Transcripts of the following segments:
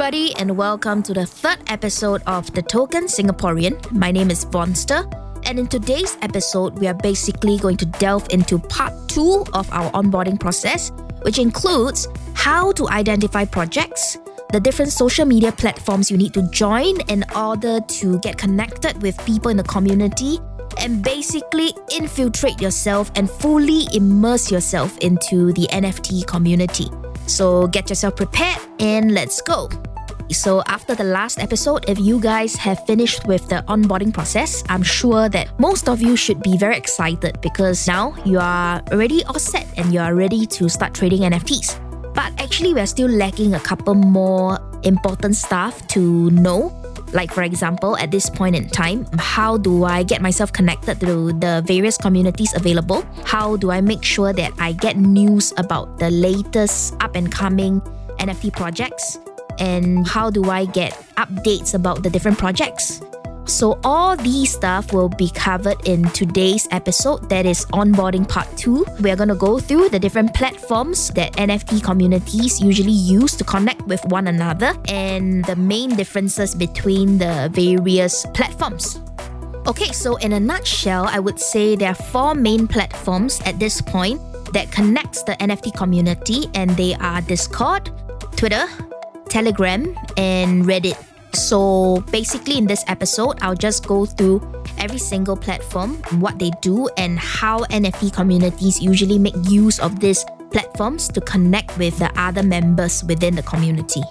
everybody, and welcome to the third episode of The Token Singaporean. My name is Vnstr, and in today's episode, we are basically going to delve into part two of our onboarding process, which includes how to identify projects, the different social media platforms you need to join in order to get connected with people in the community, and basically infiltrate yourself and fully immerse yourself into the NFT community. So get yourself prepared and let's go. So, after the last episode, if you guys have finished with the onboarding process, I'm sure that most of you should be very excited because now you are already all set and you are ready to start trading NFTs. But actually, we're still lacking a couple more important stuff to know like, for example, at this point in time, how do I get myself connected to the various communities available? How do I make sure that I get news about the latest up and coming NFT projects? And how do I get updates about the different projects? So, all these stuff will be covered in today's episode that is onboarding part two. We're going to go through the different platforms that NFT communities usually use to connect with one another and the main differences between the various platforms. Okay, so in a nutshell, I would say there are four main platforms at this point that connects the NFT community and they are Discord, Twitter, Telegram, and Reddit. So basically, in this episode, I'll just go through every single platform, what they do, and how NFT communities usually make use of these platforms to connect with the other members within the community.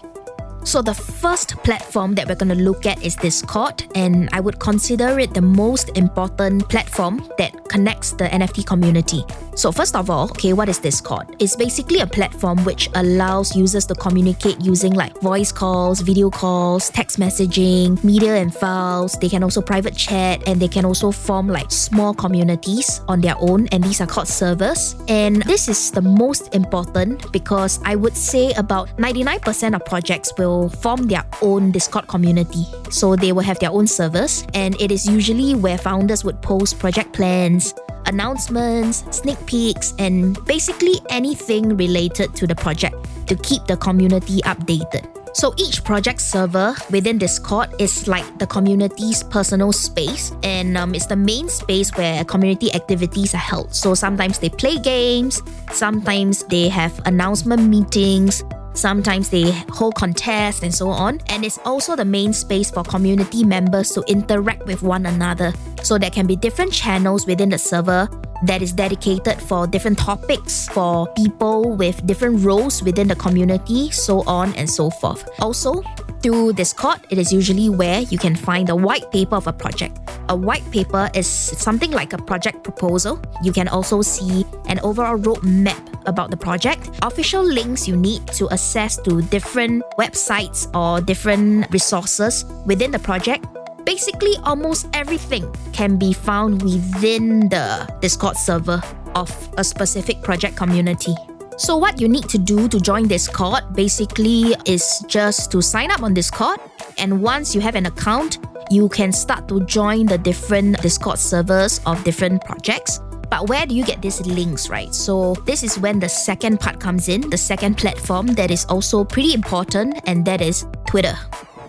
So, the first platform that we're going to look at is Discord, and I would consider it the most important platform that connects the NFT community. So, first of all, okay, what is Discord? It's basically a platform which allows users to communicate using like voice calls, video calls, text messaging, media and files. They can also private chat and they can also form like small communities on their own, and these are called servers. And this is the most important because I would say about 99% of projects will form their own Discord community. So, they will have their own servers, and it is usually where founders would post project plans announcements, sneak peeks, and basically anything related to the project to keep the community updated. So each project server within Discord is like the community's personal space, and um, it's the main space where community activities are held. So sometimes they play games, sometimes they have announcement meetings, Sometimes they hold contests and so on. And it's also the main space for community members to interact with one another. So there can be different channels within the server that is dedicated for different topics for people with different roles within the community, so on and so forth. Also, through Discord, it is usually where you can find the white paper of a project. A white paper is something like a project proposal. You can also see an overall roadmap about the project, official links you need to access to different websites or different resources within the project. Basically, almost everything can be found within the Discord server of a specific project community. So, what you need to do to join Discord basically is just to sign up on Discord. And once you have an account, you can start to join the different Discord servers of different projects. But where do you get these links, right? So, this is when the second part comes in, the second platform that is also pretty important, and that is Twitter.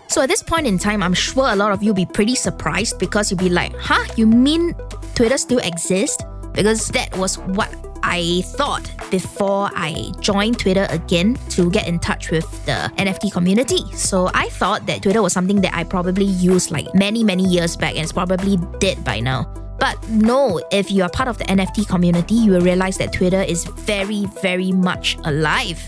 So, at this point in time, I'm sure a lot of you will be pretty surprised because you'll be like, huh, you mean Twitter still exists? Because that was what I thought before I joined Twitter again to get in touch with the NFT community. So I thought that Twitter was something that I probably used like many, many years back and it's probably dead by now. But no, if you are part of the NFT community, you will realize that Twitter is very, very much alive.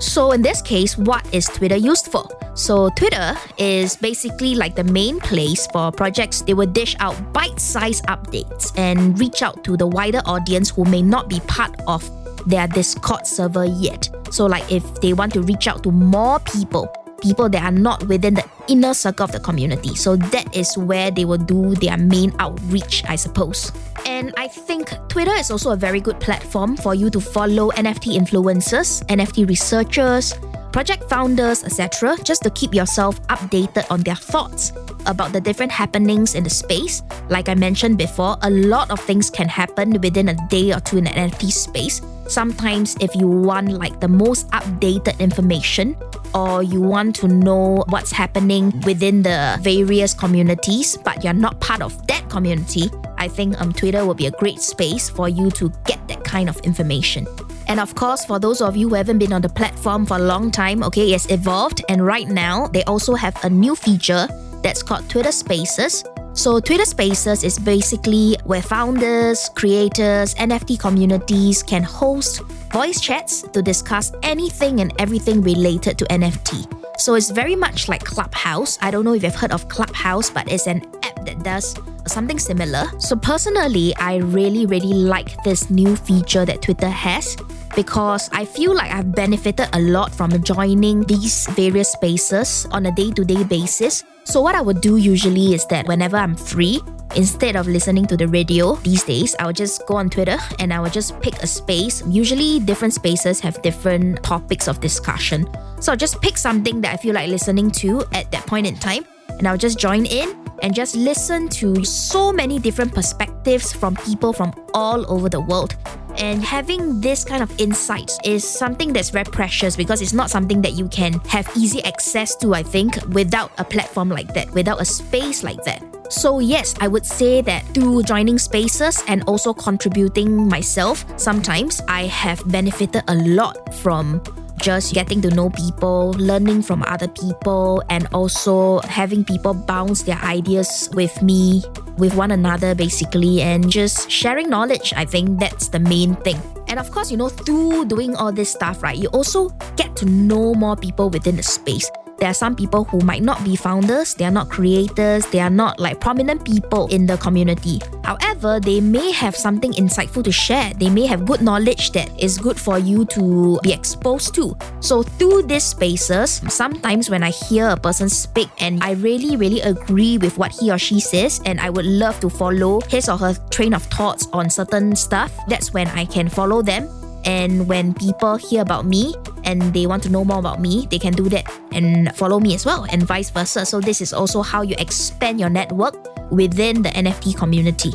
So, in this case, what is Twitter used for? So, Twitter is basically like the main place for projects. They will dish out bite sized updates and reach out to the wider audience who may not be part of their Discord server yet. So, like if they want to reach out to more people, people that are not within the inner circle of the community. So that is where they will do their main outreach, I suppose. And I think Twitter is also a very good platform for you to follow NFT influencers, NFT researchers, project founders, etc., just to keep yourself updated on their thoughts about the different happenings in the space. Like I mentioned before, a lot of things can happen within a day or two in an NFT space. Sometimes if you want like the most updated information or you want to know what's happening within the various communities, but you're not part of that community, I think um, Twitter will be a great space for you to get that kind of information. And of course, for those of you who haven't been on the platform for a long time, okay, it's evolved. And right now, they also have a new feature that's called Twitter Spaces. So, Twitter Spaces is basically where founders, creators, NFT communities can host voice chats to discuss anything and everything related to NFT. So it's very much like Clubhouse. I don't know if you've heard of Clubhouse, but it's an app that does something similar. So personally, I really, really like this new feature that Twitter has because I feel like I've benefited a lot from joining these various spaces on a day to day basis. So, what I would do usually is that whenever I'm free, Instead of listening to the radio these days, I would just go on Twitter and I would just pick a space. Usually, different spaces have different topics of discussion. So I'll just pick something that I feel like listening to at that point in time and I'll just join in and just listen to so many different perspectives from people from all over the world. And having this kind of insights is something that's very precious because it's not something that you can have easy access to, I think, without a platform like that, without a space like that. So, yes, I would say that through joining spaces and also contributing myself, sometimes I have benefited a lot from just getting to know people, learning from other people, and also having people bounce their ideas with me, with one another, basically, and just sharing knowledge. I think that's the main thing. And of course, you know, through doing all this stuff, right, you also get to know more people within the space there are some people who might not be founders, they are not creators, they are not like prominent people in the community. However, they may have something insightful to share. They may have good knowledge that is good for you to be exposed to. So, through these spaces, sometimes when I hear a person speak and I really, really agree with what he or she says, and I would love to follow his or her train of thoughts on certain stuff, that's when I can follow them and when people hear about me and they want to know more about me, they can do that and follow me as well, and vice versa. So, this is also how you expand your network within the NFT community.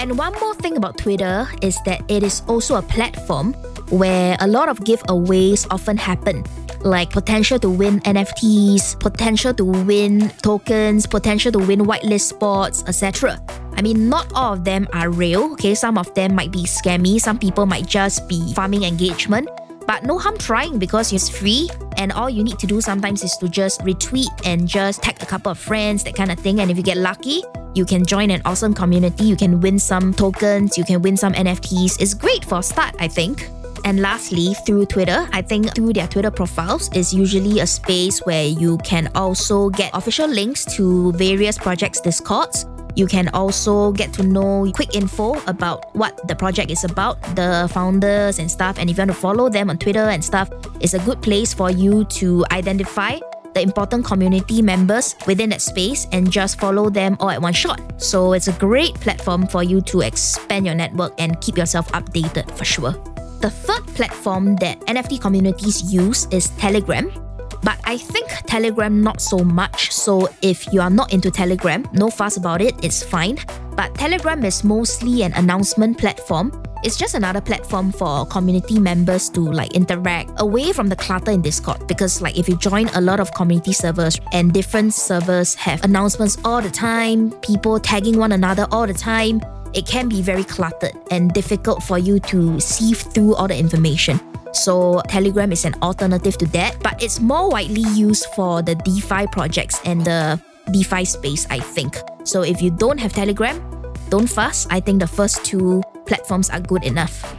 And one more thing about Twitter is that it is also a platform where a lot of giveaways often happen, like potential to win NFTs, potential to win tokens, potential to win whitelist spots, etc. I mean, not all of them are real, okay? Some of them might be scammy, some people might just be farming engagement. But no harm trying because it's free, and all you need to do sometimes is to just retweet and just tag a couple of friends, that kind of thing. And if you get lucky, you can join an awesome community, you can win some tokens, you can win some NFTs. It's great for a start, I think. And lastly, through Twitter, I think through their Twitter profiles is usually a space where you can also get official links to various projects' discords you can also get to know quick info about what the project is about, the founders and stuff. And if you want to follow them on Twitter and stuff, it's a good place for you to identify the important community members within that space and just follow them all at one shot. So it's a great platform for you to expand your network and keep yourself updated for sure. The third platform that NFT communities use is Telegram. But I think Telegram not so much. So if you are not into Telegram, no fuss about it, it's fine. But Telegram is mostly an announcement platform. It's just another platform for community members to like interact away from the clutter in Discord because like if you join a lot of community servers and different servers have announcements all the time, people tagging one another all the time, it can be very cluttered and difficult for you to sieve through all the information. So Telegram is an alternative to that, but it's more widely used for the DeFi projects and the DeFi space, I think. So if you don't have Telegram, don't fuss. I think the first two platforms are good enough.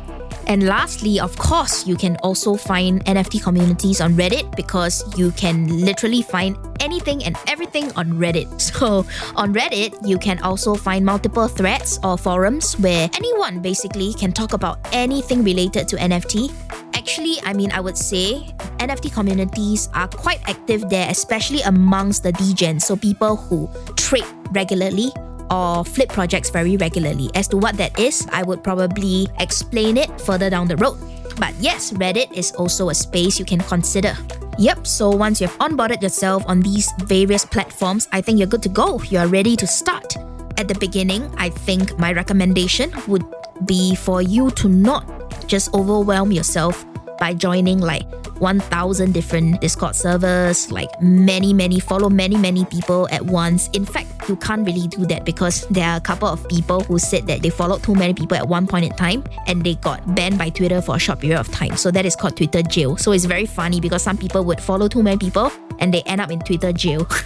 And lastly, of course, you can also find NFT communities on Reddit because you can literally find anything and everything on Reddit. So, on Reddit, you can also find multiple threads or forums where anyone basically can talk about anything related to NFT. Actually, I mean, I would say NFT communities are quite active there, especially amongst the degens, so people who trade regularly or flip projects very regularly. As to what that is, I would probably explain it further down the road. But yes, Reddit is also a space you can consider. Yep, so once you've onboarded yourself on these various platforms, I think you're good to go. You're ready to start. At the beginning, I think my recommendation would be for you to not just overwhelm yourself by joining like 1000 different Discord servers, like many, many, follow many, many people at once. In fact, you can't really do that because there are a couple of people who said that they followed too many people at one point in time and they got banned by Twitter for a short period of time. So that is called Twitter jail. So it's very funny because some people would follow too many people and they end up in Twitter jail.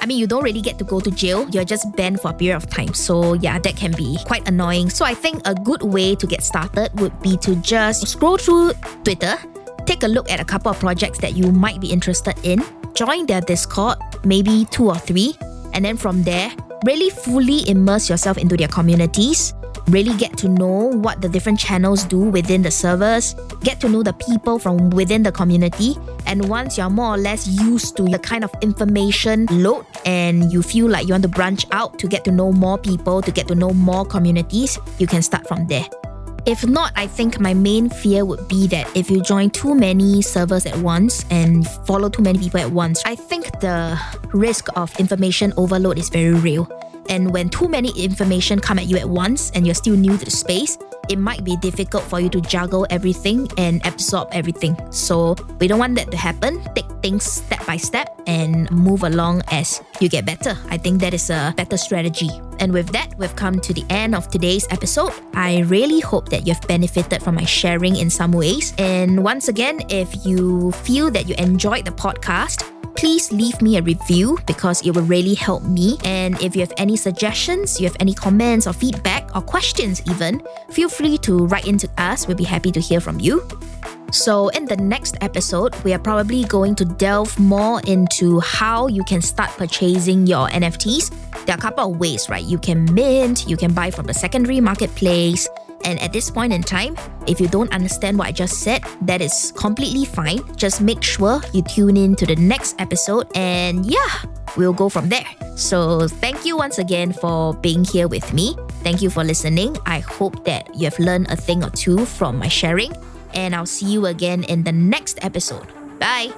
I mean, you don't really get to go to jail, you're just banned for a period of time. So, yeah, that can be quite annoying. So, I think a good way to get started would be to just scroll through Twitter take a look at a couple of projects that you might be interested in, join their Discord, maybe two or three, and then from there, really fully immerse yourself into their communities. Really get to know what the different channels do within the servers, get to know the people from within the community, and once you're more or less used to the kind of information load and you feel like you want to branch out to get to know more people, to get to know more communities, you can start from there. If not, I think my main fear would be that if you join too many servers at once and follow too many people at once, I think the risk of information overload is very real. And when too many information come at you at once and you're still new to the space, it might be difficult for you to juggle everything and absorb everything. So we don't want that to happen. Take things step by step and move along as you get better. I think that is a better strategy. And with that, we've come to the end of today's episode. I really hope that you've benefited from my sharing in some ways. And once again, if you feel that you enjoyed the podcast, please leave me a review because it will really help me. And if you have any suggestions, you have any comments or feedback or questions, even, feel free to write into us. We'll be happy to hear from you. So, in the next episode, we are probably going to delve more into how you can start purchasing your NFTs. There are a couple of ways, right? You can mint, you can buy from the secondary marketplace, and at this point in time, if you don't understand what I just said, that is completely fine. Just make sure you tune in to the next episode and yeah, we'll go from there. So, thank you once again for being here with me. Thank you for listening. I hope that you have learned a thing or two from my sharing, and I'll see you again in the next episode. Bye.